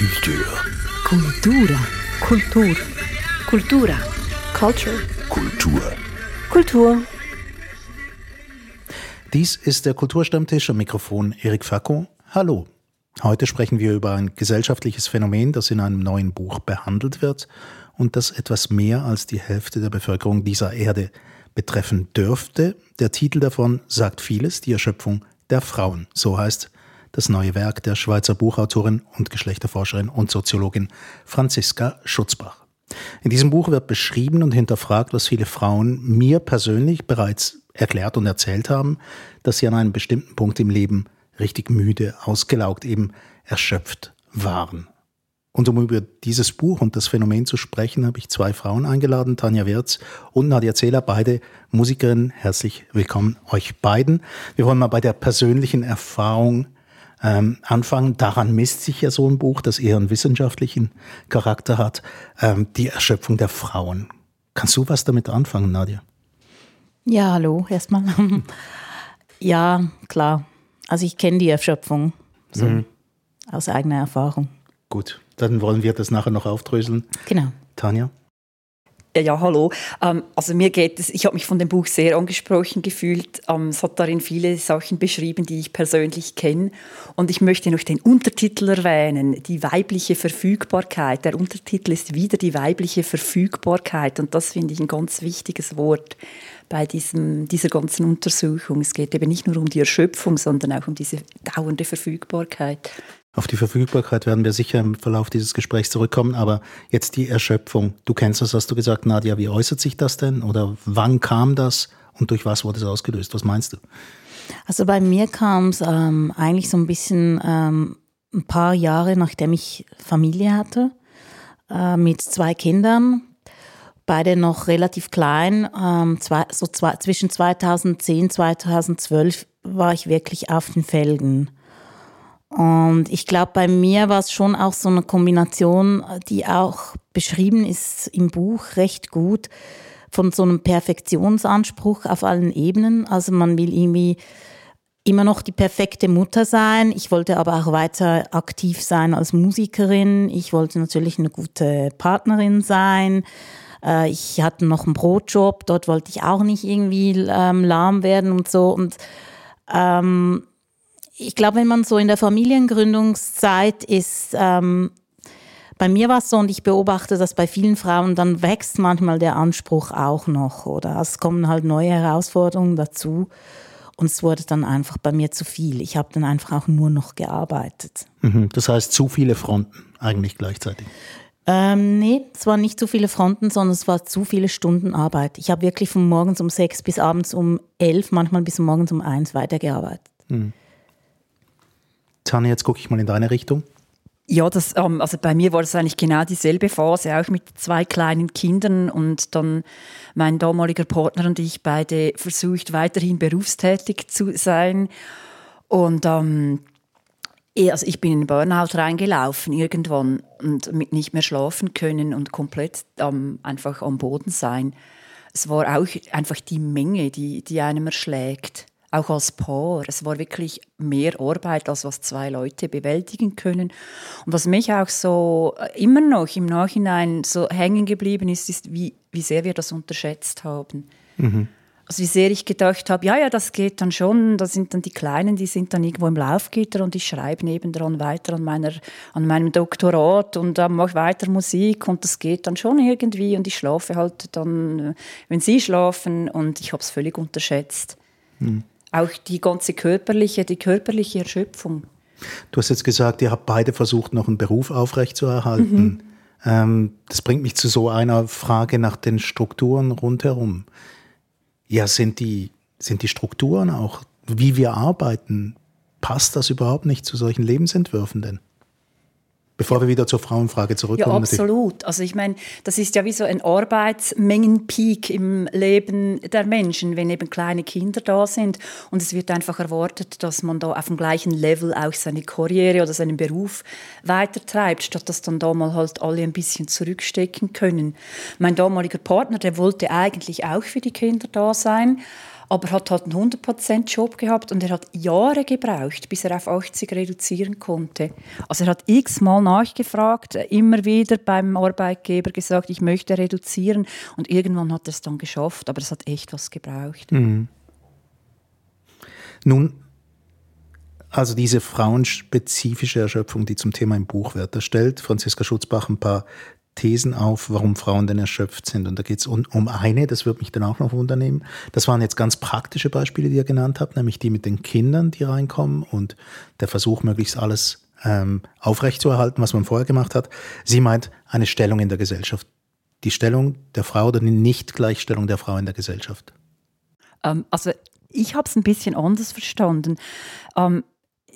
Kultur. Kultura. Kultur. Kultura. Culture. Kultur. Kultur. Dies ist der Kulturstammtisch am Mikrofon Erik Facco. Hallo. Heute sprechen wir über ein gesellschaftliches Phänomen, das in einem neuen Buch behandelt wird und das etwas mehr als die Hälfte der Bevölkerung dieser Erde betreffen dürfte. Der Titel davon sagt vieles, die Erschöpfung der Frauen. So heißt das neue Werk der Schweizer Buchautorin und Geschlechterforscherin und Soziologin Franziska Schutzbach. In diesem Buch wird beschrieben und hinterfragt, was viele Frauen mir persönlich bereits erklärt und erzählt haben, dass sie an einem bestimmten Punkt im Leben richtig müde, ausgelaugt, eben erschöpft waren. Und um über dieses Buch und das Phänomen zu sprechen, habe ich zwei Frauen eingeladen, Tanja Wirz und Nadia Zähler, beide Musikerinnen. Herzlich willkommen euch beiden. Wir wollen mal bei der persönlichen Erfahrung ähm, anfangen. Daran misst sich ja so ein Buch, das eher einen wissenschaftlichen Charakter hat. Ähm, die Erschöpfung der Frauen. Kannst du was damit anfangen, Nadia? Ja, hallo, erstmal. ja, klar. Also ich kenne die Erschöpfung so mhm. aus eigener Erfahrung. Gut, dann wollen wir das nachher noch aufdröseln. Genau. Tanja? Ja, hallo. Ähm, also mir geht es, ich habe mich von dem Buch sehr angesprochen gefühlt. Ähm, es hat darin viele Sachen beschrieben, die ich persönlich kenne. Und ich möchte noch den Untertitel erwähnen, die weibliche Verfügbarkeit. Der Untertitel ist wieder die weibliche Verfügbarkeit. Und das finde ich ein ganz wichtiges Wort bei diesem, dieser ganzen Untersuchung. Es geht eben nicht nur um die Erschöpfung, sondern auch um diese dauernde Verfügbarkeit. Auf die Verfügbarkeit werden wir sicher im Verlauf dieses Gesprächs zurückkommen, aber jetzt die Erschöpfung. Du kennst das, hast du gesagt, Nadja, wie äußert sich das denn? Oder wann kam das und durch was wurde es ausgelöst? Was meinst du? Also bei mir kam es ähm, eigentlich so ein bisschen ähm, ein paar Jahre, nachdem ich Familie hatte, äh, mit zwei Kindern, beide noch relativ klein. Ähm, zwei, so zwei, zwischen 2010 und 2012 war ich wirklich auf den Felgen. Und ich glaube, bei mir war es schon auch so eine Kombination, die auch beschrieben ist im Buch recht gut, von so einem Perfektionsanspruch auf allen Ebenen. Also man will irgendwie immer noch die perfekte Mutter sein. Ich wollte aber auch weiter aktiv sein als Musikerin. Ich wollte natürlich eine gute Partnerin sein. Äh, ich hatte noch einen Brotjob, dort wollte ich auch nicht irgendwie ähm, lahm werden und so. Und ähm, ich glaube, wenn man so in der Familiengründungszeit ist, ähm, bei mir war es so und ich beobachte das bei vielen Frauen, dann wächst manchmal der Anspruch auch noch oder es kommen halt neue Herausforderungen dazu und es wurde dann einfach bei mir zu viel. Ich habe dann einfach auch nur noch gearbeitet. Mhm. Das heißt zu viele Fronten eigentlich gleichzeitig. Ähm, nee, es waren nicht zu viele Fronten, sondern es war zu viele Stunden Arbeit. Ich habe wirklich von morgens um sechs bis abends um elf, manchmal bis morgens um eins weitergearbeitet. Mhm. Tanja, jetzt gucke ich mal in deine Richtung. Ja, das, ähm, also bei mir war das eigentlich genau dieselbe Phase, auch mit zwei kleinen Kindern und dann mein damaliger Partner und ich beide versucht, weiterhin berufstätig zu sein. Und ähm, also ich bin in Burnout reingelaufen irgendwann und mit nicht mehr schlafen können und komplett ähm, einfach am Boden sein. Es war auch einfach die Menge, die, die einem erschlägt auch als Paar. Es war wirklich mehr Arbeit, als was zwei Leute bewältigen können. Und was mich auch so äh, immer noch im Nachhinein so hängen geblieben ist, ist, wie, wie sehr wir das unterschätzt haben. Mhm. Also wie sehr ich gedacht habe, ja, ja, das geht dann schon. Da sind dann die Kleinen, die sind dann irgendwo im Laufgitter und ich schreibe nebendran weiter an, meiner, an meinem Doktorat und äh, mache weiter Musik und das geht dann schon irgendwie und ich schlafe halt dann, äh, wenn sie schlafen und ich habe es völlig unterschätzt. Mhm auch die ganze körperliche, die körperliche Erschöpfung. Du hast jetzt gesagt, ihr habt beide versucht, noch einen Beruf aufrechtzuerhalten. Mhm. Ähm, das bringt mich zu so einer Frage nach den Strukturen rundherum. Ja, sind die, sind die Strukturen auch, wie wir arbeiten, passt das überhaupt nicht zu solchen Lebensentwürfen denn? Bevor wir wieder zur Frauenfrage zurückkommen. Ja, absolut. Also ich meine, das ist ja wie so ein Arbeitsmengenpeak im Leben der Menschen, wenn eben kleine Kinder da sind und es wird einfach erwartet, dass man da auf dem gleichen Level auch seine Karriere oder seinen Beruf weitertreibt, statt dass dann da mal halt alle ein bisschen zurückstecken können. Mein damaliger Partner, der wollte eigentlich auch für die Kinder da sein, aber er hat halt einen 100% Job gehabt und er hat Jahre gebraucht, bis er auf 80 reduzieren konnte. Also er hat x-mal nachgefragt, immer wieder beim Arbeitgeber gesagt, ich möchte reduzieren und irgendwann hat er es dann geschafft, aber es hat echt was gebraucht. Mhm. Nun, also diese frauenspezifische Erschöpfung, die zum Thema im Buch wird, da stellt Franziska Schutzbach ein paar Thesen auf, warum Frauen denn erschöpft sind. Und da geht es um, um, eine, das wird mich dann auch noch wundernehmen. Das waren jetzt ganz praktische Beispiele, die ihr genannt habt, nämlich die mit den Kindern, die reinkommen und der Versuch, möglichst alles ähm, aufrechtzuerhalten, was man vorher gemacht hat. Sie meint eine Stellung in der Gesellschaft. Die Stellung der Frau oder die Nicht-Gleichstellung der Frau in der Gesellschaft. Ähm, also ich habe es ein bisschen anders verstanden. Ähm,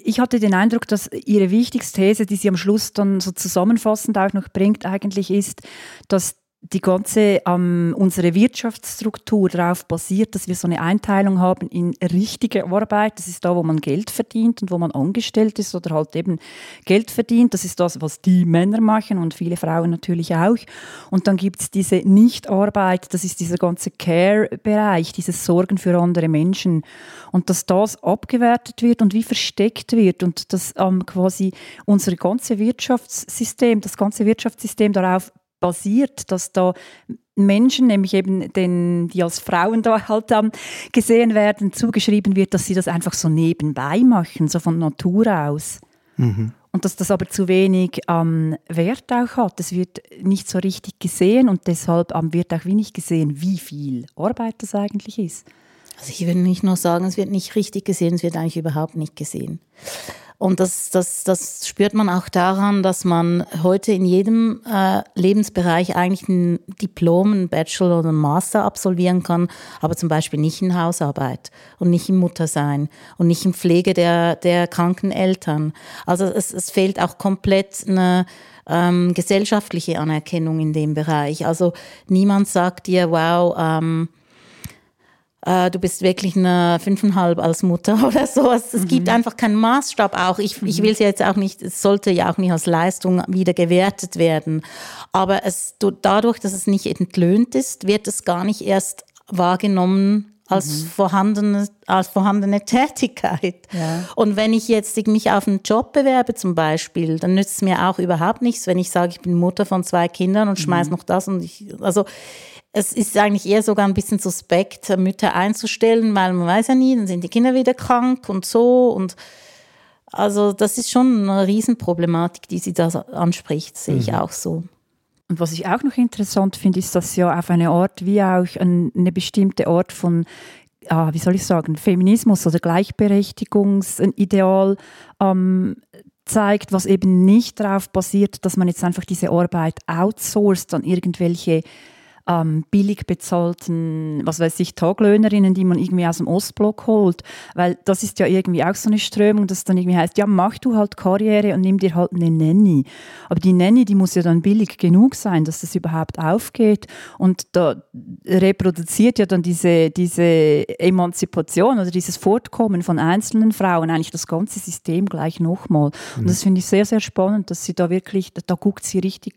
ich hatte den Eindruck, dass ihre wichtigste These, die sie am Schluss dann so zusammenfassend auch noch bringt, eigentlich ist, dass die ganze ähm, unsere Wirtschaftsstruktur darauf basiert, dass wir so eine Einteilung haben in richtige Arbeit. Das ist da, wo man Geld verdient und wo man angestellt ist oder halt eben Geld verdient. Das ist das, was die Männer machen und viele Frauen natürlich auch. Und dann gibt es diese Nichtarbeit. Das ist dieser ganze Care-Bereich, dieses Sorgen für andere Menschen und dass das abgewertet wird und wie versteckt wird und dass ähm, quasi unser ganze Wirtschaftssystem, das ganze Wirtschaftssystem darauf basiert, dass da Menschen, nämlich eben den, die als Frauen da halt ähm, gesehen werden, zugeschrieben wird, dass sie das einfach so nebenbei machen, so von Natur aus. Mhm. Und dass das aber zu wenig ähm, Wert auch hat. Es wird nicht so richtig gesehen und deshalb ähm, wird auch wenig gesehen, wie viel Arbeit das eigentlich ist. Also ich würde nicht nur sagen, es wird nicht richtig gesehen, es wird eigentlich überhaupt nicht gesehen. Und das, das, das spürt man auch daran, dass man heute in jedem äh, Lebensbereich eigentlich ein Diplom, ein Bachelor oder ein Master absolvieren kann, aber zum Beispiel nicht in Hausarbeit und nicht im Muttersein und nicht in Pflege der, der kranken Eltern. Also es, es fehlt auch komplett eine ähm, gesellschaftliche Anerkennung in dem Bereich. Also niemand sagt dir, wow, ähm, äh, du bist wirklich eine fünfeinhalb als Mutter oder so. Es, es mhm. gibt einfach keinen Maßstab auch. Ich, mhm. ich will es jetzt auch nicht, es sollte ja auch nicht als Leistung wieder gewertet werden. Aber es, dadurch, dass es nicht entlöhnt ist, wird es gar nicht erst wahrgenommen als, mhm. vorhandene, als vorhandene Tätigkeit. Ja. Und wenn ich jetzt mich auf einen Job bewerbe zum Beispiel, dann nützt es mir auch überhaupt nichts, wenn ich sage, ich bin Mutter von zwei Kindern und schmeiß mhm. noch das und ich, also es ist eigentlich eher sogar ein bisschen suspekt, Mütter einzustellen, weil man weiß ja nie, dann sind die Kinder wieder krank und so. Und also das ist schon eine Riesenproblematik, die sie da anspricht, sehe mhm. ich auch so. Und was ich auch noch interessant finde, ist, dass ja auf eine Art wie auch eine bestimmte Art von ah, wie soll ich sagen, Feminismus oder Gleichberechtigungsideal ähm, zeigt, was eben nicht darauf basiert, dass man jetzt einfach diese Arbeit outsourced an irgendwelche ähm, billig bezahlten, was weiß ich, Taglöhnerinnen, die man irgendwie aus dem Ostblock holt. Weil das ist ja irgendwie auch so eine Strömung, dass dann irgendwie heißt, ja, mach du halt Karriere und nimm dir halt eine Nanny. Aber die Nanny, die muss ja dann billig genug sein, dass das überhaupt aufgeht. Und da reproduziert ja dann diese, diese Emanzipation oder dieses Fortkommen von einzelnen Frauen eigentlich das ganze System gleich nochmal. Und mhm. das finde ich sehr, sehr spannend, dass sie da wirklich, da guckt sie richtig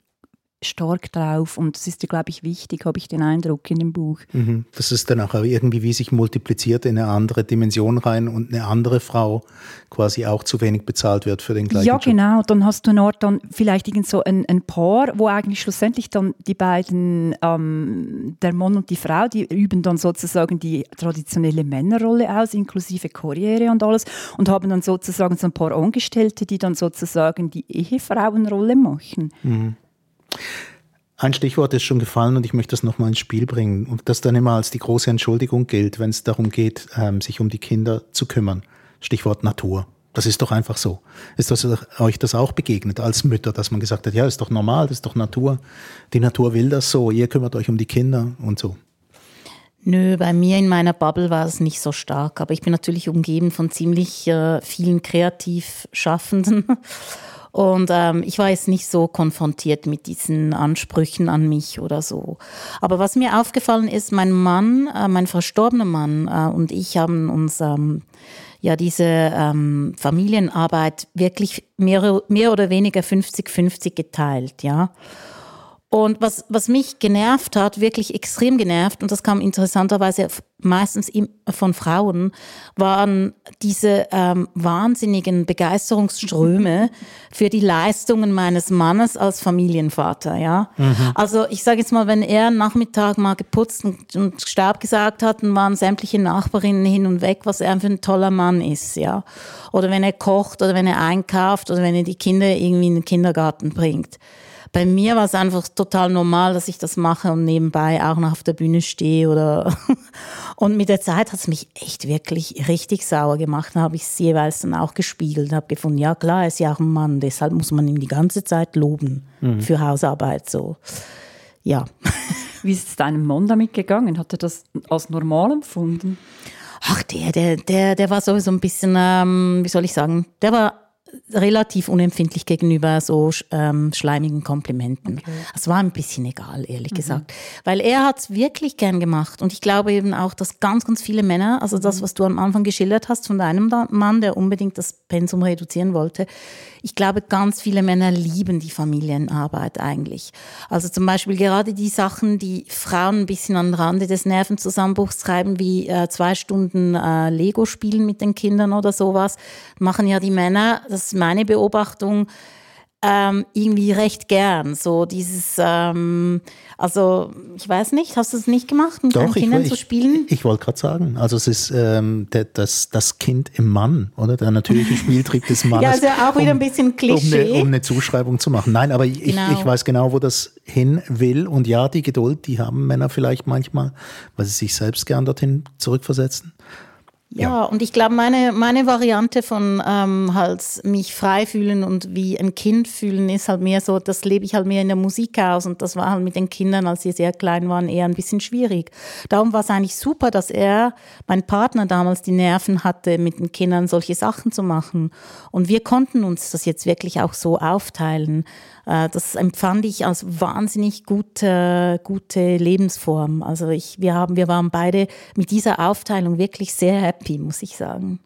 stark drauf und das ist, glaube ich, wichtig, habe ich den Eindruck in dem Buch. Mhm. Das ist dann auch irgendwie wie sich multipliziert in eine andere Dimension rein und eine andere Frau quasi auch zu wenig bezahlt wird für den gleichen Ja, Job. genau. Dann hast du dort dann vielleicht irgend so ein, ein Paar, wo eigentlich schlussendlich dann die beiden, ähm, der Mann und die Frau, die üben dann sozusagen die traditionelle Männerrolle aus, inklusive Karriere und alles und haben dann sozusagen so ein paar Angestellte, die dann sozusagen die Ehefrauenrolle machen. Mhm. Ein Stichwort ist schon gefallen und ich möchte das nochmal ins Spiel bringen und das dann immer als die große Entschuldigung gilt, wenn es darum geht, ähm, sich um die Kinder zu kümmern. Stichwort Natur. Das ist doch einfach so. Ist das euch das auch begegnet als Mütter, dass man gesagt hat, ja, ist doch normal, das ist doch Natur. Die Natur will das so, ihr kümmert euch um die Kinder und so. Nö, bei mir in meiner Bubble war es nicht so stark, aber ich bin natürlich umgeben von ziemlich äh, vielen kreativ Schaffenden. Und ähm, ich war jetzt nicht so konfrontiert mit diesen Ansprüchen an mich oder so. Aber was mir aufgefallen ist, mein Mann, äh, mein verstorbener Mann äh, und ich haben uns ähm, ja diese ähm, Familienarbeit wirklich mehr, mehr oder weniger 50-50 geteilt, ja. Und was, was mich genervt hat, wirklich extrem genervt, und das kam interessanterweise meistens von Frauen, waren diese ähm, wahnsinnigen Begeisterungsströme für die Leistungen meines Mannes als Familienvater. Ja? Mhm. Also ich sage jetzt mal, wenn er Nachmittag mal geputzt und, und Staub gesagt hat, dann waren sämtliche Nachbarinnen hin und weg, was er für ein toller Mann ist. Ja? Oder wenn er kocht oder wenn er einkauft oder wenn er die Kinder irgendwie in den Kindergarten bringt. Bei mir war es einfach total normal, dass ich das mache und nebenbei auch noch auf der Bühne stehe oder und mit der Zeit hat es mich echt wirklich richtig sauer gemacht. Da habe ich es jeweils dann auch gespiegelt, habe gefunden, ja klar, er ist ja auch ein Mann, deshalb muss man ihn die ganze Zeit loben mhm. für Hausarbeit so. Ja. Wie ist es deinem Mann damit gegangen? Hat er das als normal empfunden? Ach, der, der, der, der war sowieso ein bisschen, ähm, wie soll ich sagen, der war relativ unempfindlich gegenüber so ähm, schleimigen Komplimenten. Okay. Es war ein bisschen egal, ehrlich mhm. gesagt. Weil er hat es wirklich gern gemacht. Und ich glaube eben auch, dass ganz, ganz viele Männer, also das, mhm. was du am Anfang geschildert hast von deinem Mann, der unbedingt das Pensum reduzieren wollte, ich glaube, ganz viele Männer lieben die Familienarbeit eigentlich. Also zum Beispiel gerade die Sachen, die Frauen ein bisschen an den Rande des Nervenzusammenbruchs treiben, wie äh, zwei Stunden äh, Lego spielen mit den Kindern oder sowas, machen ja die Männer, das ist meine Beobachtung, ähm, irgendwie recht gern. So dieses, ähm, also ich weiß nicht, hast du es nicht gemacht, mit Doch, deinen Kindern ich, zu spielen? Ich, ich wollte gerade sagen, also es ist ähm, der, das, das Kind im Mann, oder? Der natürliche Spieltrieb des Mannes. ja, also auch wieder um, ein bisschen Klischee. Um eine, um eine, Zuschreibung zu machen. Nein, aber ich, genau. ich weiß genau, wo das hin will. Und ja, die Geduld, die haben Männer vielleicht manchmal, weil sie sich selbst gern dorthin zurückversetzen. Ja, und ich glaube, meine, meine Variante von ähm, halt mich frei fühlen und wie ein Kind fühlen ist halt mehr so, das lebe ich halt mehr in der Musik aus und das war halt mit den Kindern, als sie sehr klein waren, eher ein bisschen schwierig. Darum war es eigentlich super, dass er, mein Partner damals, die Nerven hatte, mit den Kindern solche Sachen zu machen. Und wir konnten uns das jetzt wirklich auch so aufteilen. Äh, das empfand ich als wahnsinnig gute, gute Lebensform. Also ich, wir, haben, wir waren beide mit dieser Aufteilung wirklich sehr happy, muss ich sagen.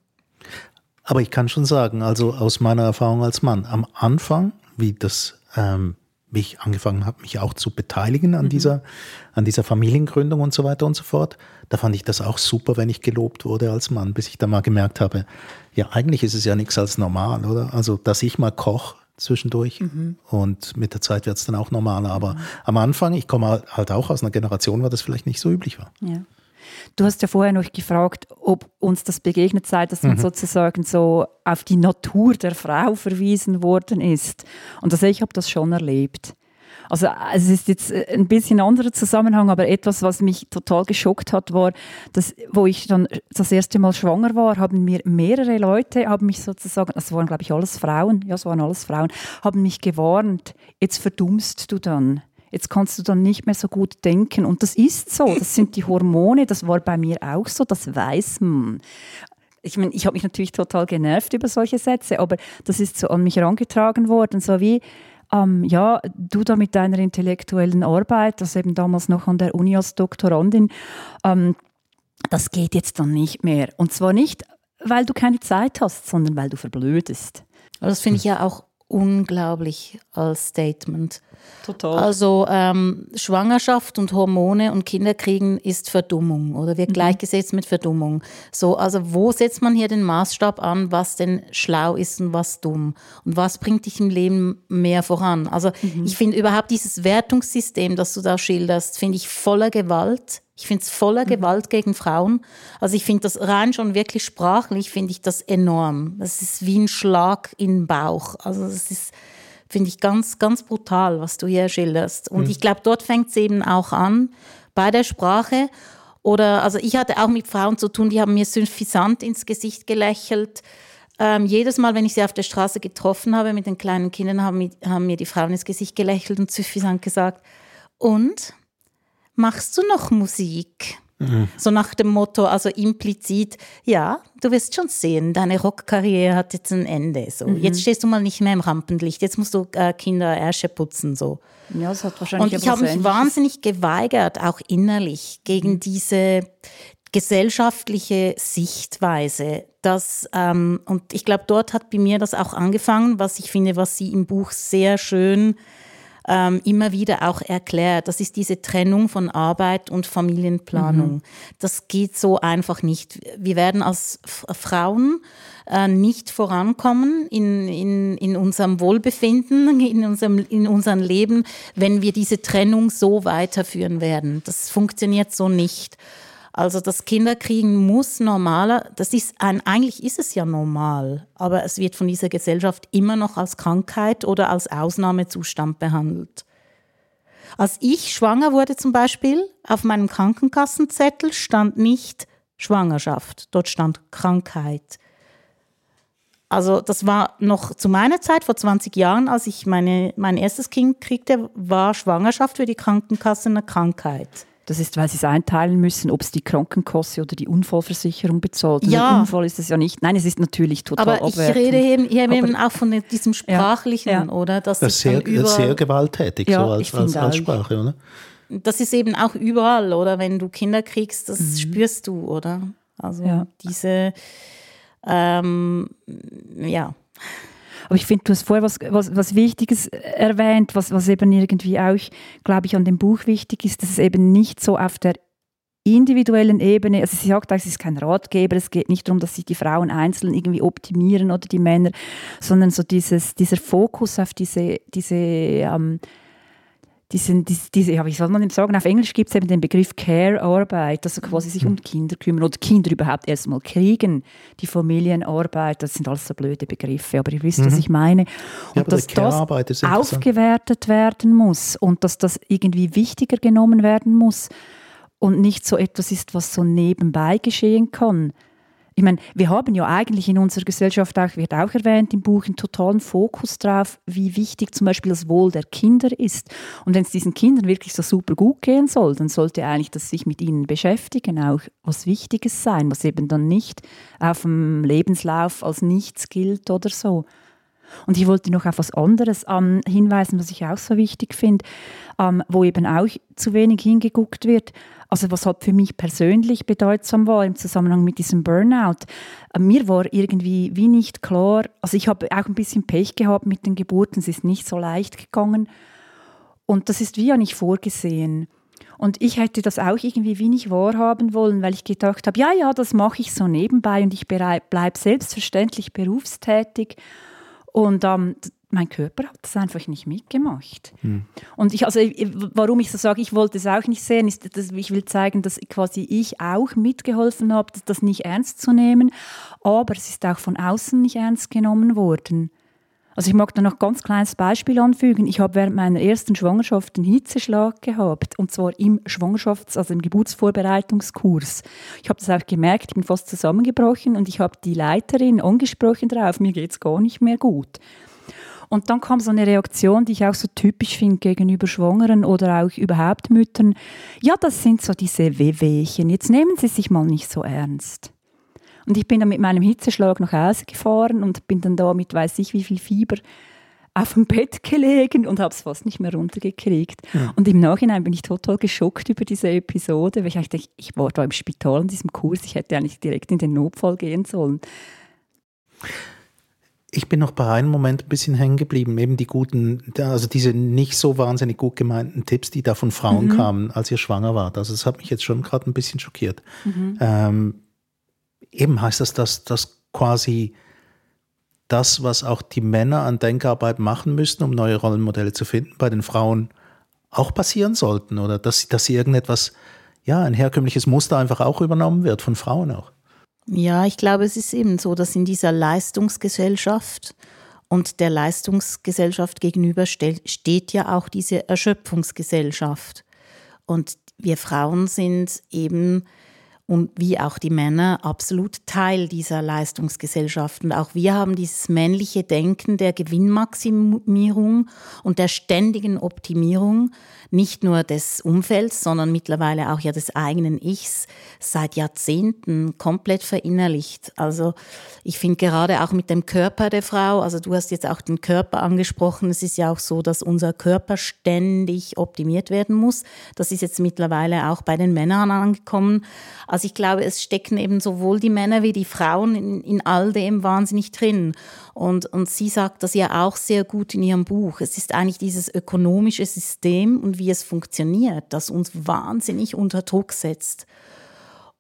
Aber ich kann schon sagen, also aus meiner Erfahrung als Mann, am Anfang, wie das ähm, mich angefangen habe, mich auch zu beteiligen an, mhm. dieser, an dieser Familiengründung und so weiter und so fort, da fand ich das auch super, wenn ich gelobt wurde als Mann, bis ich dann mal gemerkt habe, ja, eigentlich ist es ja nichts als normal, oder? Also, dass ich mal koche, zwischendurch. Mhm. Und mit der Zeit wird es dann auch normaler. Aber mhm. am Anfang, ich komme halt auch aus einer Generation, wo das vielleicht nicht so üblich war. Ja. Du hast ja vorher noch gefragt, ob uns das begegnet sei, dass man mhm. sozusagen so auf die Natur der Frau verwiesen worden ist. Und also ich habe das schon erlebt. Also es ist jetzt äh, ein bisschen anderer Zusammenhang, aber etwas, was mich total geschockt hat, war, dass, wo ich dann das erste Mal schwanger war, haben mir mehrere Leute, haben mich sozusagen, das waren glaube ich alles Frauen, ja, es waren alles Frauen, haben mich gewarnt, jetzt verdummst du dann. Jetzt kannst du dann nicht mehr so gut denken. Und das ist so. Das sind die Hormone. Das war bei mir auch so. Das weiß man ich meine, ich habe mich natürlich total genervt über solche Sätze, aber das ist so an mich herangetragen worden, so wie, ähm, ja, du da mit deiner intellektuellen Arbeit, das eben damals noch an der Uni als Doktorandin, ähm, das geht jetzt dann nicht mehr. Und zwar nicht, weil du keine Zeit hast, sondern weil du verblödest. Das finde ich ja auch unglaublich als Statement. Total. Also ähm, Schwangerschaft und Hormone und Kinderkriegen ist Verdummung oder wird mhm. gleichgesetzt mit Verdummung. So, also wo setzt man hier den Maßstab an, was denn schlau ist und was dumm und was bringt dich im Leben mehr voran? Also mhm. ich finde überhaupt dieses Wertungssystem, das du da schilderst, finde ich voller Gewalt ich finde es voller mhm. Gewalt gegen Frauen. Also ich finde das rein schon wirklich sprachlich, finde ich das enorm. Das ist wie ein Schlag in den Bauch. Also das ist, finde ich ganz, ganz brutal, was du hier schilderst. Und mhm. ich glaube, dort fängt es eben auch an, bei der Sprache. Oder, also ich hatte auch mit Frauen zu tun, die haben mir suffisant ins Gesicht gelächelt. Ähm, jedes Mal, wenn ich sie auf der Straße getroffen habe mit den kleinen Kindern, haben, haben mir die Frauen ins Gesicht gelächelt und suffisant gesagt, und machst du noch Musik? Mhm. So nach dem Motto, also implizit, ja, du wirst schon sehen, deine Rockkarriere hat jetzt ein Ende. So. Mhm. Jetzt stehst du mal nicht mehr im Rampenlicht, jetzt musst du äh, Kinder Ärsche putzen. So. Ja, das hat wahrscheinlich Und ich habe mich wahnsinnig geweigert, auch innerlich, gegen mhm. diese gesellschaftliche Sichtweise. Das, ähm, und ich glaube, dort hat bei mir das auch angefangen, was ich finde, was sie im Buch sehr schön ähm, immer wieder auch erklärt. Das ist diese Trennung von Arbeit und Familienplanung. Mhm. Das geht so einfach nicht. Wir werden als Frauen äh, nicht vorankommen in, in, in unserem Wohlbefinden, in unserem, in unserem Leben, wenn wir diese Trennung so weiterführen werden. Das funktioniert so nicht. Also das Kinderkriegen muss normaler, das ist ein, eigentlich ist es ja normal, aber es wird von dieser Gesellschaft immer noch als Krankheit oder als Ausnahmezustand behandelt. Als ich schwanger wurde zum Beispiel, auf meinem Krankenkassenzettel stand nicht Schwangerschaft, dort stand Krankheit. Also das war noch zu meiner Zeit, vor 20 Jahren, als ich meine, mein erstes Kind kriegte, war Schwangerschaft für die Krankenkasse eine Krankheit. Das ist, weil sie es einteilen müssen, ob es die Krankenkasse oder die Unfallversicherung bezahlt. Also ja. Ein Unfall ist es ja nicht. Nein, es ist natürlich total Aber ich rede eben, eben auch von diesem Sprachlichen, ja, ja. oder? Dass das ist sehr, sehr gewalttätig, ja, so als, als, als Sprache, oder? Das ist eben auch überall, oder? Wenn du Kinder kriegst, das mhm. spürst du, oder? Also diese ähm, ja. Aber ich finde, du hast vorher was, was, was Wichtiges erwähnt, was, was eben irgendwie auch, glaube ich, an dem Buch wichtig ist, dass es eben nicht so auf der individuellen Ebene, also sie sagt, es ist kein Ratgeber, es geht nicht darum, dass sich die Frauen einzeln irgendwie optimieren oder die Männer, sondern so dieses, dieser Fokus auf diese, diese ähm, diesen, diese, ja, wie soll man denn sagen, auf Englisch gibt es eben den Begriff Care-Arbeit, also quasi sich um Kinder kümmern oder Kinder überhaupt erstmal kriegen, die Familienarbeit, das sind alles so blöde Begriffe, aber ihr wisst, mhm. was ich meine. Und ja, dass das aufgewertet werden muss und dass das irgendwie wichtiger genommen werden muss und nicht so etwas ist, was so nebenbei geschehen kann. Ich meine, wir haben ja eigentlich in unserer Gesellschaft auch, wird auch erwähnt im Buch, einen totalen Fokus darauf, wie wichtig zum Beispiel das Wohl der Kinder ist. Und wenn es diesen Kindern wirklich so super gut gehen soll, dann sollte eigentlich das sich mit ihnen beschäftigen auch was Wichtiges sein, was eben dann nicht auf dem Lebenslauf als nichts gilt oder so. Und ich wollte noch auf was anderes ähm, hinweisen, was ich auch so wichtig finde, ähm, wo eben auch zu wenig hingeguckt wird. Also was halt für mich persönlich bedeutsam war im Zusammenhang mit diesem Burnout. Äh, mir war irgendwie wie nicht klar, also ich habe auch ein bisschen Pech gehabt mit den Geburten, es ist nicht so leicht gegangen. Und das ist wie ja nicht vorgesehen. Und ich hätte das auch irgendwie wie nicht wahrhaben wollen, weil ich gedacht habe, ja, ja, das mache ich so nebenbei und ich bleibe selbstverständlich berufstätig. Und ähm, mein Körper hat das einfach nicht mitgemacht. Hm. Und ich, also, warum ich so sage, ich wollte es auch nicht sehen, ist, dass ich will zeigen, dass quasi ich auch mitgeholfen habe, das nicht ernst zu nehmen, aber es ist auch von außen nicht ernst genommen worden. Also ich mag da noch ein ganz kleines Beispiel anfügen. Ich habe während meiner ersten Schwangerschaft einen Hitzeschlag gehabt und zwar im Schwangerschafts-, also im Geburtsvorbereitungskurs. Ich habe das auch gemerkt, ich bin fast zusammengebrochen und ich habe die Leiterin angesprochen darauf, mir geht es gar nicht mehr gut. Und dann kam so eine Reaktion, die ich auch so typisch finde gegenüber Schwangeren oder auch überhaupt Müttern. Ja, das sind so diese Wehwehchen. Jetzt nehmen Sie sich mal nicht so ernst. Und ich bin dann mit meinem Hitzeschlag nach Hause gefahren und bin dann da mit weiß ich wie viel Fieber auf dem Bett gelegen und habe es fast nicht mehr runtergekriegt. Ja. Und im Nachhinein bin ich total geschockt über diese Episode, weil ich dachte, ich war da im Spital in diesem Kurs, ich hätte eigentlich direkt in den Notfall gehen sollen ich bin noch bei einem Moment ein bisschen hängen geblieben, eben die guten, also diese nicht so wahnsinnig gut gemeinten Tipps, die da von Frauen mhm. kamen, als ihr schwanger wart. Also das hat mich jetzt schon gerade ein bisschen schockiert. Mhm. Ähm, eben heißt das, dass, dass quasi das, was auch die Männer an Denkarbeit machen müssten, um neue Rollenmodelle zu finden, bei den Frauen auch passieren sollten oder dass, dass sie irgendetwas, ja, ein herkömmliches Muster einfach auch übernommen wird von Frauen auch. Ja, ich glaube, es ist eben so, dass in dieser Leistungsgesellschaft und der Leistungsgesellschaft gegenüber steht ja auch diese Erschöpfungsgesellschaft. Und wir Frauen sind eben und wie auch die Männer absolut Teil dieser Leistungsgesellschaft. Und auch wir haben dieses männliche Denken der Gewinnmaximierung und der ständigen Optimierung, nicht nur des Umfelds, sondern mittlerweile auch ja des eigenen Ichs seit Jahrzehnten komplett verinnerlicht. Also ich finde gerade auch mit dem Körper der Frau, also du hast jetzt auch den Körper angesprochen, es ist ja auch so, dass unser Körper ständig optimiert werden muss. Das ist jetzt mittlerweile auch bei den Männern angekommen. Also ich glaube, es stecken eben sowohl die Männer wie die Frauen in, in all dem wahnsinnig drin. Und, und sie sagt das ja auch sehr gut in ihrem Buch. Es ist eigentlich dieses ökonomische System und wie es funktioniert, das uns wahnsinnig unter Druck setzt.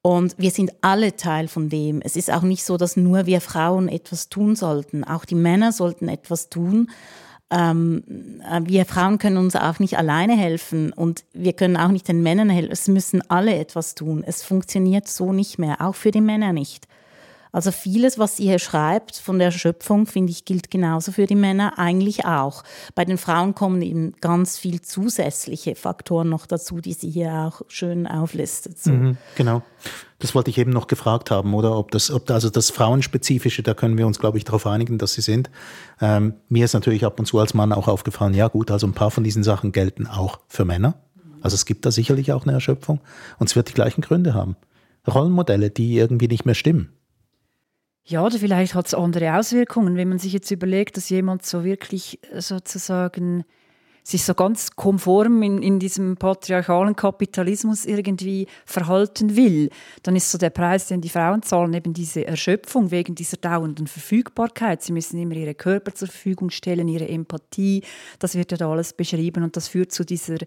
Und wir sind alle Teil von dem. Es ist auch nicht so, dass nur wir Frauen etwas tun sollten. Auch die Männer sollten etwas tun. Ähm, äh, wir Frauen können uns auch nicht alleine helfen und wir können auch nicht den Männern helfen. Es müssen alle etwas tun. Es funktioniert so nicht mehr, auch für die Männer nicht. Also vieles, was ihr schreibt von der Schöpfung, finde ich, gilt genauso für die Männer eigentlich auch. Bei den Frauen kommen eben ganz viel zusätzliche Faktoren noch dazu, die sie hier auch schön auflistet. So. Mhm, genau. Das wollte ich eben noch gefragt haben, oder? Ob das, ob also das Frauenspezifische, da können wir uns, glaube ich, darauf einigen, dass sie sind. Ähm, mir ist natürlich ab und zu als Mann auch aufgefallen, ja gut, also ein paar von diesen Sachen gelten auch für Männer. Also es gibt da sicherlich auch eine Erschöpfung und es wird die gleichen Gründe haben. Rollenmodelle, die irgendwie nicht mehr stimmen. Ja, oder vielleicht hat es andere Auswirkungen, wenn man sich jetzt überlegt, dass jemand so wirklich äh, sozusagen sich so ganz konform in, in diesem patriarchalen Kapitalismus irgendwie verhalten will, dann ist so der Preis, den die Frauen zahlen, eben diese Erschöpfung wegen dieser dauernden Verfügbarkeit. Sie müssen immer ihre Körper zur Verfügung stellen, ihre Empathie, das wird ja da alles beschrieben und das führt zu dieser,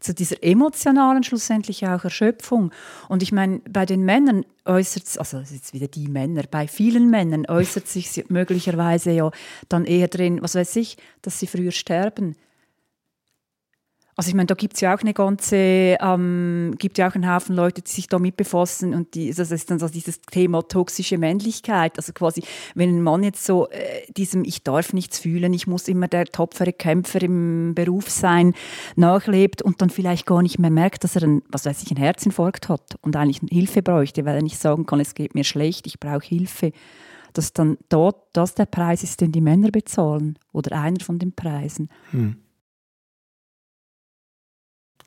zu dieser emotionalen schlussendlich auch Erschöpfung. Und ich meine, bei den Männern äußert sich, also jetzt wieder die Männer, bei vielen Männern äußert sich möglicherweise ja dann eher drin, was weiß ich, dass sie früher sterben also ich meine, da gibt es ja auch eine ganze, ähm, gibt ja auch einen Haufen Leute, die sich damit befassen und die, das ist dann so dieses Thema toxische Männlichkeit. Also quasi, wenn ein Mann jetzt so äh, diesem Ich darf nichts fühlen, ich muss immer der tapfere Kämpfer im Beruf sein, nachlebt und dann vielleicht gar nicht mehr merkt, dass er ein, was weiß ich, einen Herzinfarkt hat und eigentlich Hilfe bräuchte, weil er nicht sagen kann, es geht mir schlecht, ich brauche Hilfe dass dann dort das der Preis ist, den die Männer bezahlen oder einer von den Preisen. Hm.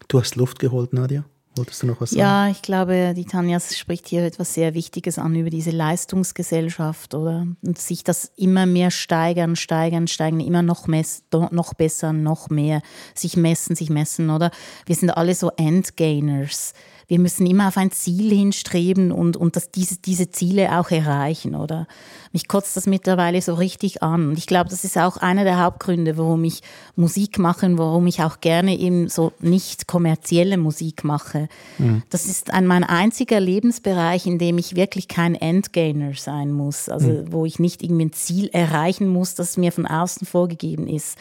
Du hast Luft geholt, Nadja. Wolltest du noch was sagen? Ja, ich glaube, die Tanja spricht hier etwas sehr Wichtiges an über diese Leistungsgesellschaft oder und sich das immer mehr steigern, steigern, steigern, immer noch, mess, noch besser, noch mehr, sich messen, sich messen, oder? Wir sind alle so Endgainers wir müssen immer auf ein Ziel hinstreben und, und das, diese, diese Ziele auch erreichen, oder? Mich kotzt das mittlerweile so richtig an. Und ich glaube, das ist auch einer der Hauptgründe, warum ich Musik mache und warum ich auch gerne eben so nicht kommerzielle Musik mache. Mhm. Das ist ein, mein einziger Lebensbereich, in dem ich wirklich kein Endgainer sein muss. Also, mhm. wo ich nicht irgendwie ein Ziel erreichen muss, das mir von außen vorgegeben ist.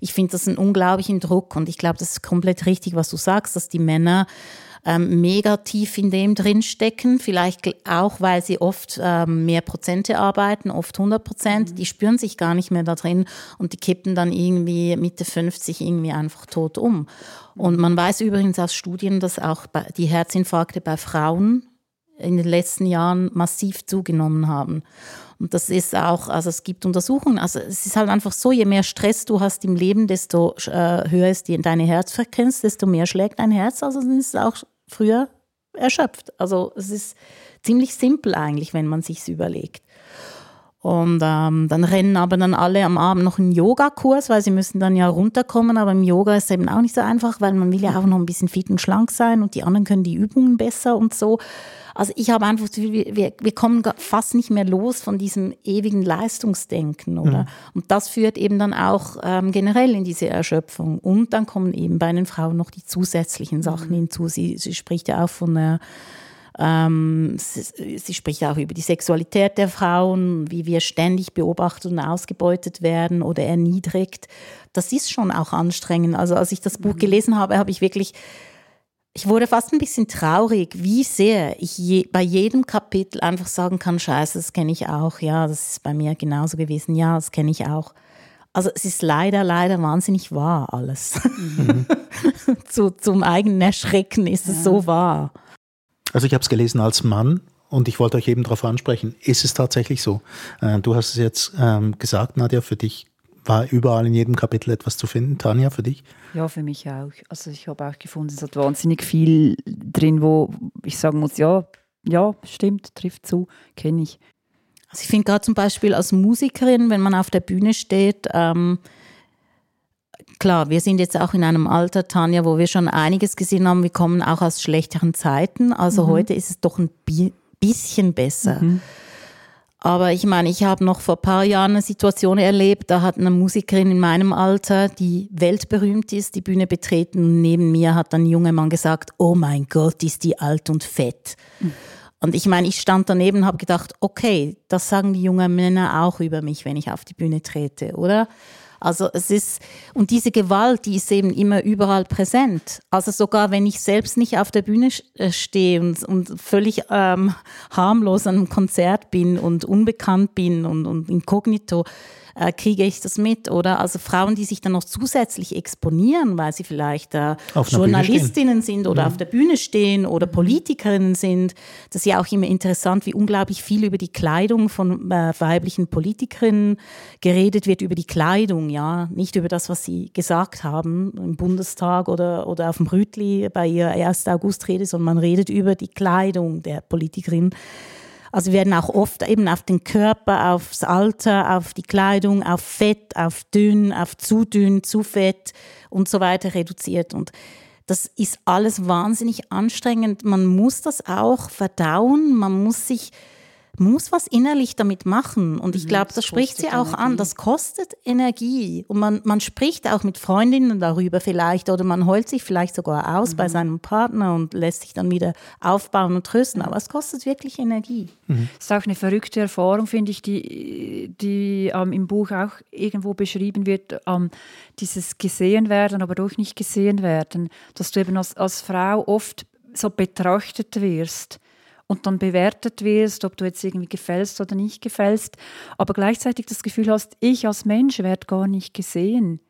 Ich finde das einen unglaublichen Druck und ich glaube, das ist komplett richtig, was du sagst, dass die Männer ähm, mega tief in dem drinstecken, vielleicht auch, weil sie oft ähm, mehr Prozente arbeiten, oft 100 Prozent, mhm. die spüren sich gar nicht mehr da drin und die kippen dann irgendwie Mitte 50 irgendwie einfach tot um. Und man weiß übrigens aus Studien, dass auch die Herzinfarkte bei Frauen in den letzten Jahren massiv zugenommen haben. Und das ist auch, also es gibt Untersuchungen, also es ist halt einfach so, je mehr Stress du hast im Leben, desto äh, höher ist die, deine Herzfrequenz, desto mehr schlägt dein Herz. Also es ist auch früher erschöpft. Also es ist ziemlich simpel eigentlich, wenn man sich überlegt. Und ähm, dann rennen aber dann alle am Abend noch einen Yogakurs, weil sie müssen dann ja runterkommen. Aber im Yoga ist es eben auch nicht so einfach, weil man will ja auch noch ein bisschen fit und schlank sein und die anderen können die Übungen besser und so. Also ich habe einfach das Gefühl, wir, wir kommen fast nicht mehr los von diesem ewigen Leistungsdenken, oder? Mhm. Und das führt eben dann auch ähm, generell in diese Erschöpfung. Und dann kommen eben bei den Frauen noch die zusätzlichen Sachen mhm. hinzu. Sie, sie spricht ja auch von der ähm, sie, sie, spricht auch über die Sexualität der Frauen, wie wir ständig beobachtet und ausgebeutet werden oder erniedrigt. Das ist schon auch anstrengend. Also als ich das Buch mhm. gelesen habe, habe ich wirklich ich wurde fast ein bisschen traurig, wie sehr ich je, bei jedem Kapitel einfach sagen kann, scheiße, das kenne ich auch, ja, das ist bei mir genauso gewesen, ja, das kenne ich auch. Also es ist leider, leider wahnsinnig wahr alles. Mhm. Zu, zum eigenen Erschrecken ist ja. es so wahr. Also ich habe es gelesen als Mann und ich wollte euch eben darauf ansprechen, ist es tatsächlich so? Äh, du hast es jetzt ähm, gesagt, Nadja, für dich war überall in jedem Kapitel etwas zu finden. Tanja, für dich? Ja, für mich auch. Also ich habe auch gefunden, es hat wahnsinnig viel drin, wo ich sagen muss, ja, ja, stimmt, trifft zu, kenne ich. Also ich finde gerade zum Beispiel als Musikerin, wenn man auf der Bühne steht, ähm, klar, wir sind jetzt auch in einem Alter, Tanja, wo wir schon einiges gesehen haben. Wir kommen auch aus schlechteren Zeiten. Also mhm. heute ist es doch ein bisschen besser. Mhm. Aber ich meine, ich habe noch vor ein paar Jahren eine Situation erlebt, da hat eine Musikerin in meinem Alter, die weltberühmt ist, die Bühne betreten. Und neben mir hat ein junger Mann gesagt, oh mein Gott, ist die alt und fett. Mhm. Und ich meine, ich stand daneben und habe gedacht, okay, das sagen die jungen Männer auch über mich, wenn ich auf die Bühne trete, oder? Also es ist, und diese Gewalt, die ist eben immer überall präsent. Also sogar wenn ich selbst nicht auf der Bühne äh, stehe und, und völlig ähm, harmlos an einem Konzert bin und unbekannt bin und, und inkognito, äh, kriege ich das mit, oder? Also Frauen, die sich dann noch zusätzlich exponieren, weil sie vielleicht äh, Journalistinnen sind oder ja. Mhm. auf der Bühne stehen oder Politikerinnen sind. Das ist ja auch immer interessant, wie unglaublich viel über die Kleidung von äh, weiblichen Politikerinnen geredet wird, über die Kleidung, ja, nicht über das, was sie gesagt haben im Bundestag oder, oder auf dem Rütli bei ihrer 1. August-Rede, sondern man redet über die Kleidung der Politikerin. Also wir werden auch oft eben auf den Körper, aufs Alter, auf die Kleidung, auf Fett, auf dünn, auf zu dünn, zu fett und so weiter reduziert. Und das ist alles wahnsinnig anstrengend. Man muss das auch verdauen, man muss sich muss was innerlich damit machen. Und ich mhm, glaube, das, das spricht sie auch Energie. an. Das kostet Energie. Und man, man spricht auch mit Freundinnen darüber vielleicht oder man heult sich vielleicht sogar aus mhm. bei seinem Partner und lässt sich dann wieder aufbauen und trösten. Aber es kostet wirklich Energie. Mhm. Das ist auch eine verrückte Erfahrung, finde ich, die, die ähm, im Buch auch irgendwo beschrieben wird. Ähm, dieses gesehen werden, aber doch nicht gesehen werden. Dass du eben als, als Frau oft so betrachtet wirst und dann bewertet wirst, ob du jetzt irgendwie gefällst oder nicht gefällst, aber gleichzeitig das Gefühl hast, ich als Mensch werde gar nicht gesehen.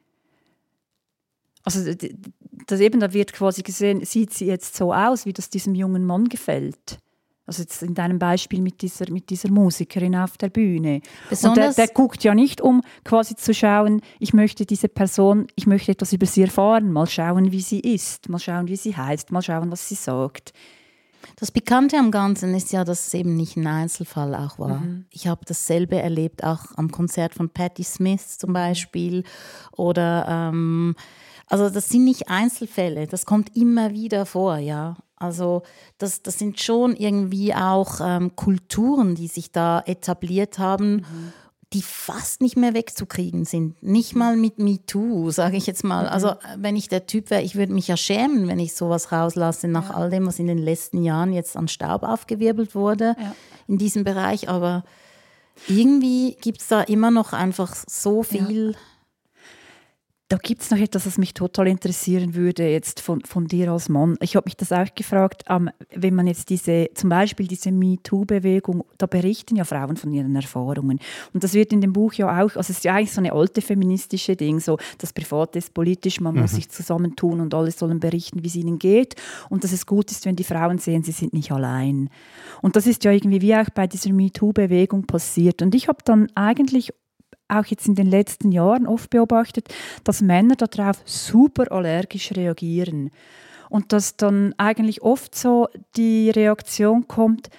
Also das eben, da wird quasi gesehen, sieht sie jetzt so aus, wie das diesem jungen Mann gefällt. Also jetzt in deinem Beispiel mit dieser, mit dieser Musikerin auf der Bühne. Besonders und der, der guckt ja nicht, um quasi zu schauen, ich möchte diese Person, ich möchte etwas über sie erfahren, mal schauen, wie sie ist, mal schauen, wie sie heißt, mal schauen, was sie sagt. Das Pikante am Ganzen ist ja, dass es eben nicht ein Einzelfall auch war. Mhm. Ich habe dasselbe erlebt, auch am Konzert von Patti Smith zum Beispiel. Oder, ähm, also das sind nicht Einzelfälle, das kommt immer wieder vor, ja. Also das, das sind schon irgendwie auch ähm, Kulturen, die sich da etabliert haben. Mhm die fast nicht mehr wegzukriegen sind. Nicht mal mit MeToo, sage ich jetzt mal. Mhm. Also wenn ich der Typ wäre, ich würde mich ja schämen, wenn ich sowas rauslasse nach ja. all dem, was in den letzten Jahren jetzt an Staub aufgewirbelt wurde ja. in diesem Bereich. Aber irgendwie gibt es da immer noch einfach so viel. Ja da gibt es noch etwas, was mich total interessieren würde, jetzt von, von dir als Mann. Ich habe mich das auch gefragt, ähm, wenn man jetzt diese, zum Beispiel diese MeToo-Bewegung, da berichten ja Frauen von ihren Erfahrungen. Und das wird in dem Buch ja auch, also es ist ja eigentlich so eine alte feministische Ding, so das Private ist politisch, man mhm. muss sich zusammentun und alle sollen berichten, wie es ihnen geht. Und dass es gut ist, wenn die Frauen sehen, sie sind nicht allein. Und das ist ja irgendwie wie auch bei dieser MeToo-Bewegung passiert. Und ich habe dann eigentlich auch jetzt in den letzten Jahren oft beobachtet, dass Männer darauf super allergisch reagieren. Und dass dann eigentlich oft so die Reaktion kommt,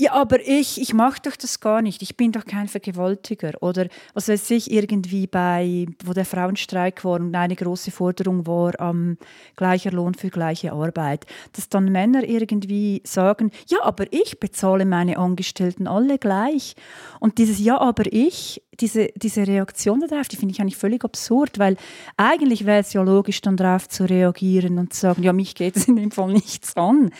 ja, aber ich, ich mache doch das gar nicht. Ich bin doch kein Vergewaltiger. Oder was weiß ich, irgendwie bei, wo der Frauenstreik war und eine große Forderung war, ähm, gleicher Lohn für gleiche Arbeit, dass dann Männer irgendwie sagen, ja, aber ich bezahle meine Angestellten alle gleich. Und dieses Ja, aber ich, diese, diese Reaktion darauf, die finde ich eigentlich völlig absurd, weil eigentlich wäre es ja logisch, dann darauf zu reagieren und zu sagen, ja, mich geht es in dem Fall nichts an.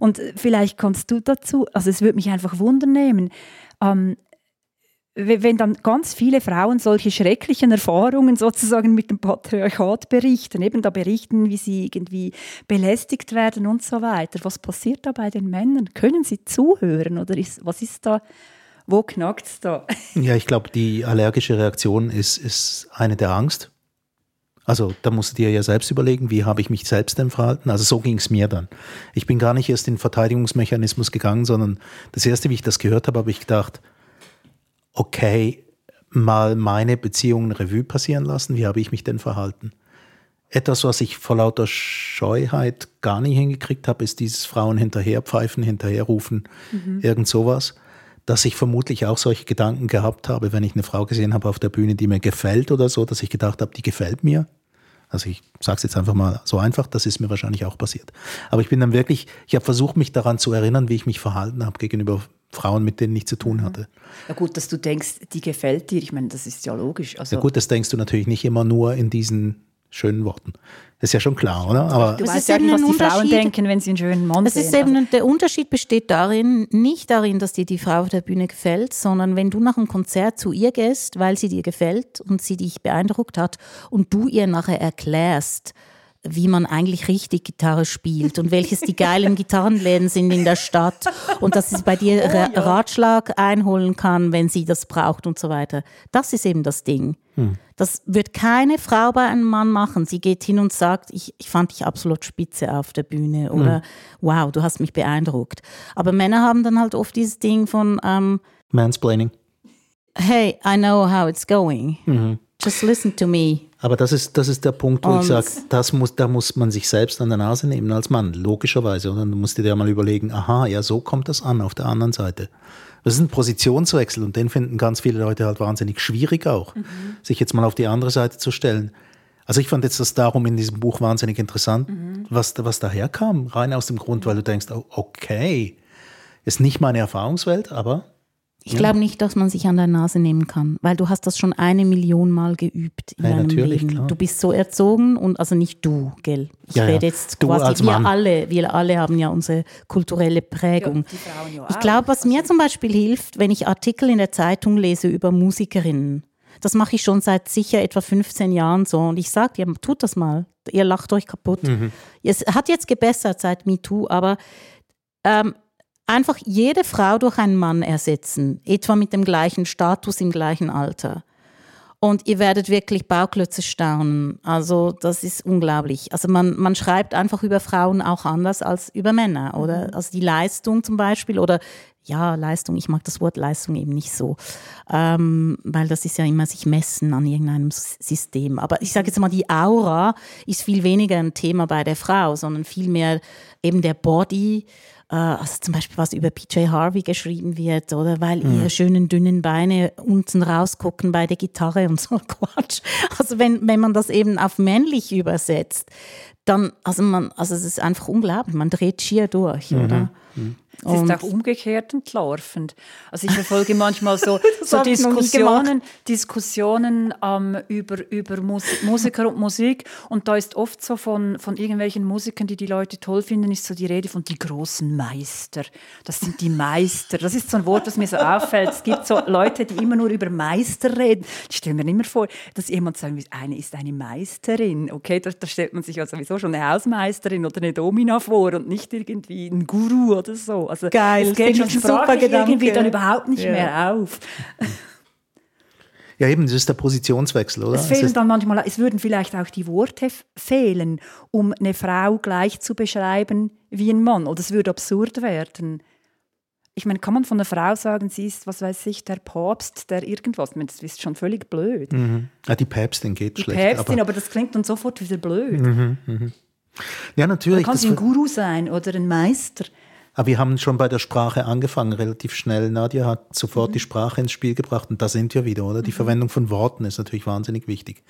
Und vielleicht kannst du dazu, also es würde mich einfach wundern ähm, wenn dann ganz viele Frauen solche schrecklichen Erfahrungen sozusagen mit dem Patriarchat berichten, eben da berichten, wie sie irgendwie belästigt werden und so weiter. Was passiert da bei den Männern? Können sie zuhören oder ist, was ist da, wo knackt es da? Ja, ich glaube, die allergische Reaktion ist, ist eine der Angst. Also da musst du dir ja selbst überlegen, wie habe ich mich selbst denn verhalten. Also so ging es mir dann. Ich bin gar nicht erst in den Verteidigungsmechanismus gegangen, sondern das erste, wie ich das gehört habe, habe ich gedacht, okay, mal meine Beziehungen Revue passieren lassen. Wie habe ich mich denn verhalten? Etwas, was ich vor lauter Scheuheit gar nicht hingekriegt habe, ist dieses Frauen hinterherpfeifen, hinterherrufen, mhm. irgend sowas. Dass ich vermutlich auch solche Gedanken gehabt habe, wenn ich eine Frau gesehen habe auf der Bühne, die mir gefällt oder so, dass ich gedacht habe, die gefällt mir. Also ich sage es jetzt einfach mal so einfach, das ist mir wahrscheinlich auch passiert. Aber ich bin dann wirklich, ich habe versucht, mich daran zu erinnern, wie ich mich verhalten habe gegenüber Frauen, mit denen ich zu tun hatte. Ja gut, dass du denkst, die gefällt dir, ich meine, das ist ja logisch. Also ja gut, das denkst du natürlich nicht immer nur in diesen schönen Worten. Das ist ja schon klar, oder? Aber du weißt ja nicht, was die Frauen denken, wenn sie einen schönen Mann es sehen. Ist eben, also. Der Unterschied besteht darin, nicht darin, dass dir die Frau auf der Bühne gefällt, sondern wenn du nach einem Konzert zu ihr gehst, weil sie dir gefällt und sie dich beeindruckt hat und du ihr nachher erklärst, wie man eigentlich richtig Gitarre spielt und welches die geilen Gitarrenläden sind in der Stadt und dass sie bei dir oh, ja. Ratschlag einholen kann, wenn sie das braucht und so weiter. Das ist eben das Ding. Hm. Das wird keine Frau bei einem Mann machen. Sie geht hin und sagt, ich, ich fand dich absolut spitze auf der Bühne oder hm. wow, du hast mich beeindruckt. Aber Männer haben dann halt oft dieses Ding von ähm, Mansplaining. Hey, I know how it's going. Mhm. Just listen to me. Aber das ist, das ist der Punkt, wo und ich sage, das muss, da muss man sich selbst an der Nase nehmen als Mann, logischerweise. Und dann musst du dir mal überlegen, aha, ja, so kommt das an auf der anderen Seite. Das ist ein Positionswechsel und den finden ganz viele Leute halt wahnsinnig schwierig auch, mhm. sich jetzt mal auf die andere Seite zu stellen. Also ich fand jetzt das darum in diesem Buch wahnsinnig interessant, mhm. was, was daherkam, rein aus dem Grund, weil du denkst, oh, okay, ist nicht meine Erfahrungswelt, aber ich glaube nicht, dass man sich an der Nase nehmen kann, weil du hast das schon eine Million Mal geübt in ja, deinem Leben. Klar. Du bist so erzogen und also nicht du, gell? Ich ja, rede jetzt du quasi als wir alle, wir alle haben ja unsere kulturelle Prägung. Ja, ich glaube, was mir zum Beispiel hilft, wenn ich Artikel in der Zeitung lese über Musikerinnen, das mache ich schon seit sicher etwa 15 Jahren so und ich sage, ja, tut das mal. Ihr lacht euch kaputt. Mhm. Es hat jetzt gebessert seit MeToo, aber ähm, einfach jede Frau durch einen Mann ersetzen, etwa mit dem gleichen Status im gleichen Alter. Und ihr werdet wirklich Bauklötze staunen. Also das ist unglaublich. Also man, man schreibt einfach über Frauen auch anders als über Männer, oder? Mhm. Also die Leistung zum Beispiel oder ja, Leistung, ich mag das Wort Leistung eben nicht so, ähm, weil das ist ja immer sich messen an irgendeinem System. Aber ich sage jetzt mal, die Aura ist viel weniger ein Thema bei der Frau, sondern vielmehr eben der Body, also zum Beispiel was über PJ Harvey geschrieben wird, oder weil mhm. ihre schönen dünnen Beine unten rausgucken bei der Gitarre und so Quatsch. Also wenn, wenn man das eben auf männlich übersetzt, dann, also man, also es ist einfach unglaublich, man dreht schier durch, mhm. oder? Mhm. Es ist auch umgekehrt entlarvend. Also ich verfolge manchmal so, so Diskussionen, Diskussionen ähm, über, über Musik, Musiker und Musik und da ist oft so von, von irgendwelchen Musikern, die die Leute toll finden, ist so die Rede von die großen Meister. Das sind die Meister. Das ist so ein Wort, das mir so auffällt. Es gibt so Leute, die immer nur über Meister reden. Ich stelle mir immer vor, dass jemand sagt, eine ist eine Meisterin. Okay, da, da stellt man sich ja sowieso schon eine Hausmeisterin oder eine Domina vor und nicht irgendwie ein Guru oder so. Also Geil, es geht schon super irgendwie dann überhaupt nicht ja. mehr auf. Ja, eben, das ist der Positionswechsel, oder? Es fehlen dann manchmal, es würden vielleicht auch die Worte fehlen, um eine Frau gleich zu beschreiben wie ein Mann. Oder es würde absurd werden. Ich meine, kann man von einer Frau sagen, sie ist, was weiß ich, der Papst, der irgendwas? Ich meine, das ist schon völlig blöd. Mhm. Ja, die Päpstin geht die schlecht. Päpstin, aber, aber, das klingt dann sofort wieder blöd. Mhm, mh. Ja, natürlich. Man kann sie ein Guru sein oder ein Meister. Aber wir haben schon bei der Sprache angefangen, relativ schnell. Nadja hat sofort mhm. die Sprache ins Spiel gebracht und da sind wir wieder, oder? Die mhm. Verwendung von Worten ist natürlich wahnsinnig wichtig.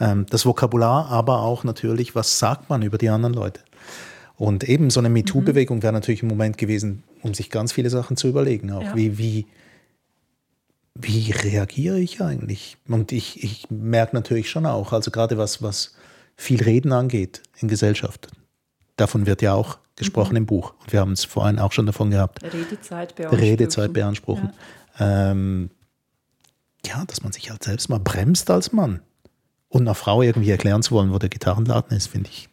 Ähm, das Vokabular, aber auch natürlich, was sagt man über die anderen Leute? Und eben so eine MeToo-Bewegung wäre natürlich ein Moment gewesen, um sich ganz viele Sachen zu überlegen. Auch ja. wie, wie, wie reagiere ich eigentlich? Und ich, ich merke natürlich schon auch, also gerade was, was viel Reden angeht in Gesellschaft, davon wird ja auch gesprochen mhm. im Buch. Und wir haben es vorhin auch schon davon gehabt. Redezeit beanspruchen. Redezeit beanspruchen. Ja. Ähm, ja, dass man sich halt selbst mal bremst als Mann. Und einer Frau irgendwie erklären zu wollen, wo der Gitarrenladen ist, finde ich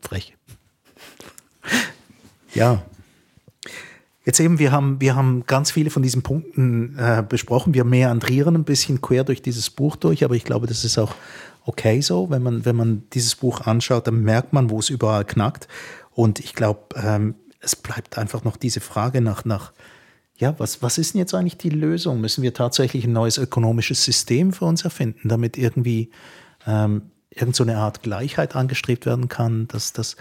frech. ja. Jetzt eben, wir haben, wir haben ganz viele von diesen Punkten äh, besprochen. Wir meandrieren ein bisschen quer durch dieses Buch durch, aber ich glaube, das ist auch okay so. Wenn man, wenn man dieses Buch anschaut, dann merkt man, wo es überall knackt. Und ich glaube, ähm, es bleibt einfach noch diese Frage nach, nach ja, was, was ist denn jetzt eigentlich die Lösung? Müssen wir tatsächlich ein neues ökonomisches System für uns erfinden, damit irgendwie ähm, irgend so eine Art Gleichheit angestrebt werden kann, dass, dass,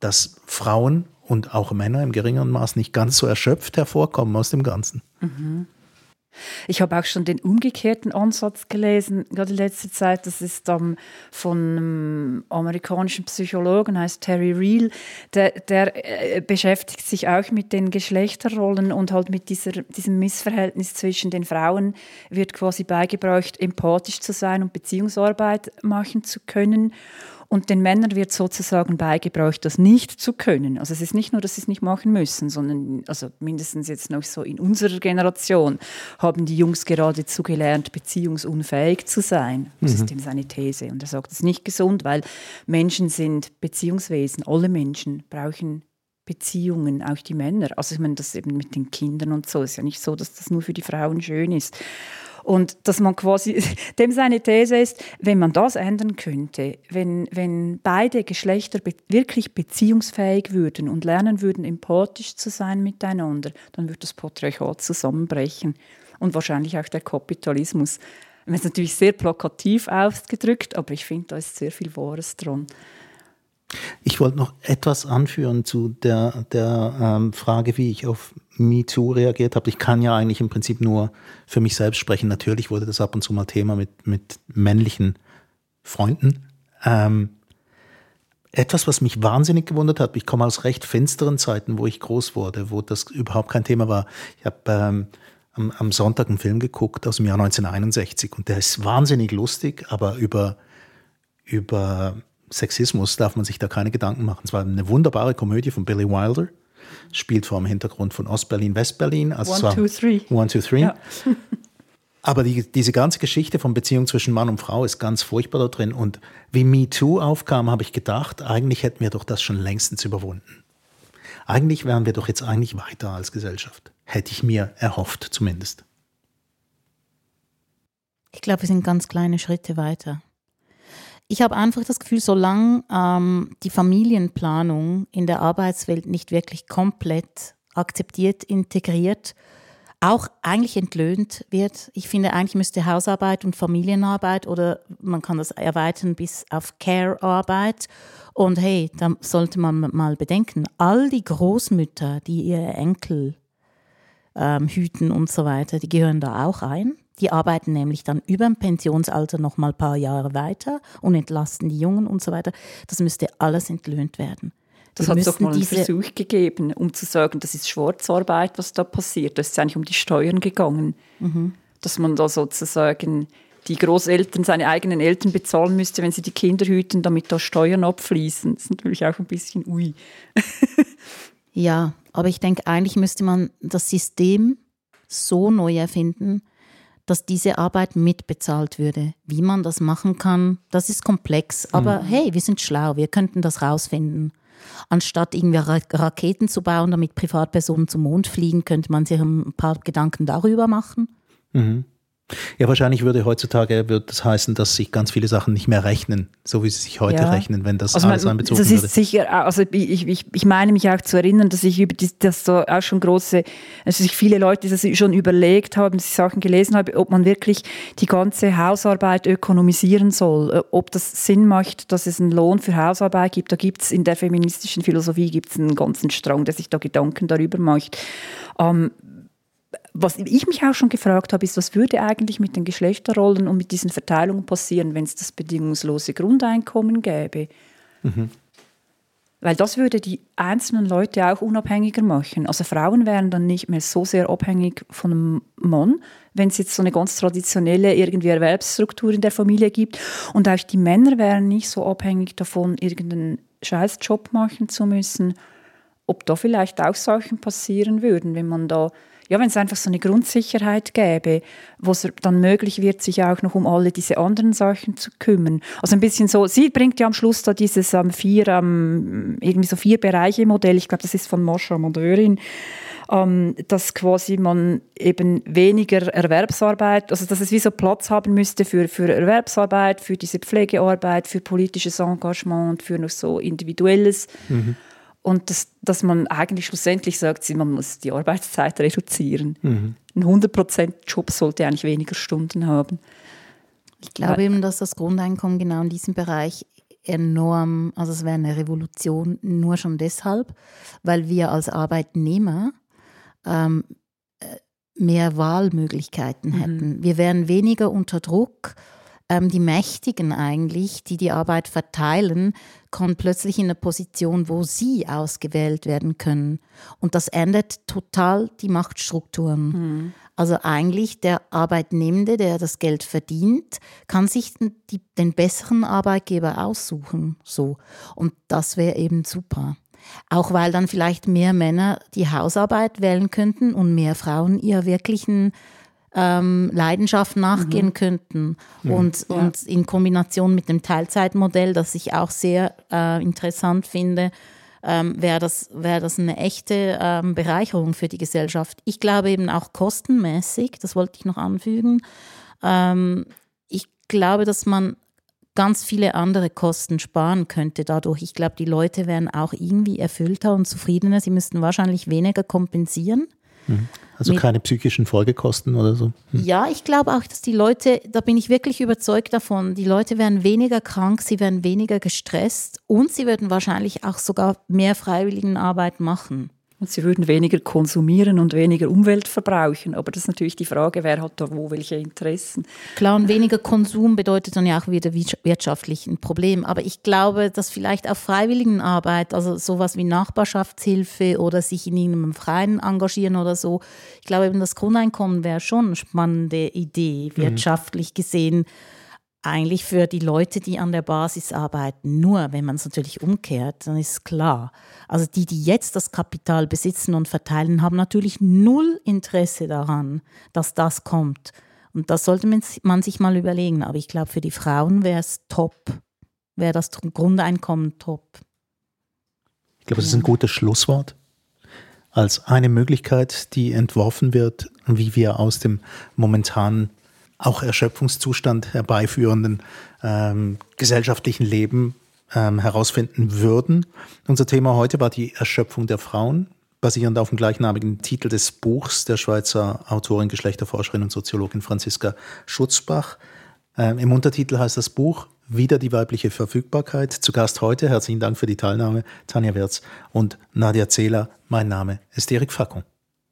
dass Frauen und auch Männer im geringeren Maß nicht ganz so erschöpft hervorkommen aus dem Ganzen? Mhm. Ich habe auch schon den umgekehrten Ansatz gelesen, gerade in letzter Zeit. Das ist um, von einem amerikanischen Psychologen, heißt Terry Real. Der, der äh, beschäftigt sich auch mit den Geschlechterrollen und halt mit dieser, diesem Missverhältnis zwischen den Frauen wird quasi beigebracht, empathisch zu sein und Beziehungsarbeit machen zu können. Und den Männern wird sozusagen beigebracht, das nicht zu können. Also es ist nicht nur, dass sie es nicht machen müssen, sondern also mindestens jetzt noch so in unserer Generation haben die Jungs geradezu gelernt, beziehungsunfähig zu sein. Das mhm. ist eben seine These. Und er sagt, es ist nicht gesund, weil Menschen sind Beziehungswesen. Alle Menschen brauchen Beziehungen, auch die Männer. Also ich meine, das eben mit den Kindern und so ist ja nicht so, dass das nur für die Frauen schön ist. Und dass man quasi, dem seine These ist, wenn man das ändern könnte, wenn, wenn beide Geschlechter be wirklich beziehungsfähig würden und lernen würden, empathisch zu sein miteinander, dann würde das Patriarchat zusammenbrechen und wahrscheinlich auch der Kapitalismus. Das ist natürlich sehr plakativ ausgedrückt, aber ich finde, da ist sehr viel Wahres dran. Ich wollte noch etwas anführen zu der, der ähm, Frage, wie ich auf MeToo reagiert habe. Ich kann ja eigentlich im Prinzip nur für mich selbst sprechen. Natürlich wurde das ab und zu mal Thema mit, mit männlichen Freunden. Ähm, etwas, was mich wahnsinnig gewundert hat, ich komme aus recht finsteren Zeiten, wo ich groß wurde, wo das überhaupt kein Thema war. Ich habe ähm, am, am Sonntag einen Film geguckt aus dem Jahr 1961 und der ist wahnsinnig lustig, aber über, über Sexismus darf man sich da keine Gedanken machen. Es war eine wunderbare Komödie von Billy Wilder, spielt vor dem Hintergrund von Ostberlin, Westberlin. Also one, two, three. One, two, three. Ja. Aber die, diese ganze Geschichte von Beziehung zwischen Mann und Frau ist ganz furchtbar da drin. Und wie MeToo aufkam, habe ich gedacht, eigentlich hätten wir doch das schon längstens überwunden. Eigentlich wären wir doch jetzt eigentlich weiter als Gesellschaft. Hätte ich mir erhofft, zumindest. Ich glaube, wir sind ganz kleine Schritte weiter. Ich habe einfach das Gefühl, solange ähm, die Familienplanung in der Arbeitswelt nicht wirklich komplett akzeptiert, integriert, auch eigentlich entlöhnt wird. Ich finde, eigentlich müsste Hausarbeit und Familienarbeit oder man kann das erweitern bis auf Care-Arbeit. Und hey, da sollte man mal bedenken, all die Großmütter, die ihre Enkel ähm, hüten und so weiter, die gehören da auch ein. Die arbeiten nämlich dann über dem Pensionsalter noch mal ein paar Jahre weiter und entlasten die Jungen und so weiter. Das müsste alles entlöhnt werden. Das hat es doch mal einen Versuch gegeben, um zu sagen, das ist Schwarzarbeit, was da passiert. Das ist eigentlich um die Steuern gegangen. Mhm. Dass man da sozusagen die Großeltern, seine eigenen Eltern bezahlen müsste, wenn sie die Kinder hüten, damit da Steuern abfließen. Das ist natürlich auch ein bisschen ui. ja, aber ich denke, eigentlich müsste man das System so neu erfinden, dass diese Arbeit mitbezahlt würde. Wie man das machen kann, das ist komplex. Aber mhm. hey, wir sind schlau, wir könnten das rausfinden. Anstatt irgendwie Raketen zu bauen, damit Privatpersonen zum Mond fliegen, könnte man sich ein paar Gedanken darüber machen. Mhm. Ja, wahrscheinlich würde heutzutage wird das heißen, dass sich ganz viele Sachen nicht mehr rechnen, so wie sie sich heute ja. rechnen, wenn das also alles man, einbezogen das ist würde. Sicher, also ich, ich, ich meine mich auch zu erinnern, dass ich über die, dass so auch schon große, also sich viele Leute das schon überlegt haben, dass ich Sachen gelesen habe, ob man wirklich die ganze Hausarbeit ökonomisieren soll, äh, ob das Sinn macht, dass es einen Lohn für Hausarbeit gibt. Da gibt es in der feministischen Philosophie gibt's einen ganzen Strang, der sich da Gedanken darüber macht. Ähm, was ich mich auch schon gefragt habe, ist, was würde eigentlich mit den Geschlechterrollen und mit diesen Verteilungen passieren, wenn es das bedingungslose Grundeinkommen gäbe? Mhm. Weil das würde die einzelnen Leute auch unabhängiger machen. Also Frauen wären dann nicht mehr so sehr abhängig von einem Mann, wenn es jetzt so eine ganz traditionelle irgendwie Erwerbsstruktur in der Familie gibt. Und auch die Männer wären nicht so abhängig davon, irgendeinen Scheißjob machen zu müssen. Ob da vielleicht auch Sachen passieren würden, wenn man da ja, wenn es einfach so eine Grundsicherheit gäbe, wo es dann möglich wird, sich auch noch um alle diese anderen Sachen zu kümmern. Also ein bisschen so, sie bringt ja am Schluss da dieses ähm, vier, ähm, irgendwie so vier Bereiche Modell, ich glaube, das ist von Moscha Mondeurin, ähm, dass quasi man eben weniger Erwerbsarbeit, also dass es wie so Platz haben müsste für, für Erwerbsarbeit, für diese Pflegearbeit, für politisches Engagement für noch so individuelles. Mhm. Und das, dass man eigentlich schlussendlich sagt, man muss die Arbeitszeit reduzieren. Mhm. Ein 100%-Job sollte eigentlich weniger Stunden haben. Ich glaube eben, dass das Grundeinkommen genau in diesem Bereich enorm, also es wäre eine Revolution nur schon deshalb, weil wir als Arbeitnehmer ähm, äh, mehr Wahlmöglichkeiten hätten. Wir wären weniger unter Druck. Ähm, die Mächtigen eigentlich, die die Arbeit verteilen, kommen plötzlich in eine Position, wo sie ausgewählt werden können. Und das ändert total die Machtstrukturen. Also eigentlich der Arbeitnehmende, der das Geld verdient, kann sich die, den besseren Arbeitgeber aussuchen. So. Und das wäre eben super. Auch weil dann vielleicht mehr Männer die Hausarbeit wählen könnten und mehr Frauen ihrer wirklichen ähm, Leidenschaft nachgehen mhm. könnten. Mhm. Und, ja. und in Kombination mit dem Teilzeitmodell, das ich auch sehr äh, interessant finde, ähm, wäre das, wär das eine echte ähm, Bereicherung für die Gesellschaft. Ich glaube eben auch kostenmäßig, das wollte ich noch anfügen. Ähm, ich glaube, dass man ganz viele andere Kosten sparen könnte dadurch. Ich glaube, die Leute wären auch irgendwie erfüllter und zufriedener. Sie müssten wahrscheinlich weniger kompensieren. Mhm. Also keine psychischen Folgekosten oder so? Hm. Ja, ich glaube auch, dass die Leute, da bin ich wirklich überzeugt davon, die Leute werden weniger krank, sie werden weniger gestresst und sie würden wahrscheinlich auch sogar mehr Freiwilligenarbeit machen. Und sie würden weniger konsumieren und weniger Umwelt verbrauchen. Aber das ist natürlich die Frage, wer hat da wo welche Interessen. Klar, und weniger Konsum bedeutet dann ja auch wieder wirtschaftlich ein Problem. Aber ich glaube, dass vielleicht auf Freiwilligenarbeit, also sowas wie Nachbarschaftshilfe oder sich in einem Verein engagieren oder so, ich glaube eben das Grundeinkommen wäre schon eine spannende Idee, mhm. wirtschaftlich gesehen eigentlich für die Leute, die an der Basis arbeiten. Nur wenn man es natürlich umkehrt, dann ist klar. Also die, die jetzt das Kapital besitzen und verteilen, haben natürlich null Interesse daran, dass das kommt. Und das sollte man sich mal überlegen. Aber ich glaube, für die Frauen wäre es top, wäre das Grundeinkommen top. Ich glaube, das ist ein gutes Schlusswort. Als eine Möglichkeit, die entworfen wird, wie wir aus dem momentanen auch Erschöpfungszustand herbeiführenden ähm, gesellschaftlichen Leben ähm, herausfinden würden. Unser Thema heute war die Erschöpfung der Frauen, basierend auf dem gleichnamigen Titel des Buchs der Schweizer Autorin, Geschlechterforscherin und Soziologin Franziska Schutzbach. Ähm, Im Untertitel heißt das Buch Wieder die weibliche Verfügbarkeit. Zu Gast heute, herzlichen Dank für die Teilnahme, Tanja Wirz und Nadia Zehler. Mein Name ist Erik Fackung.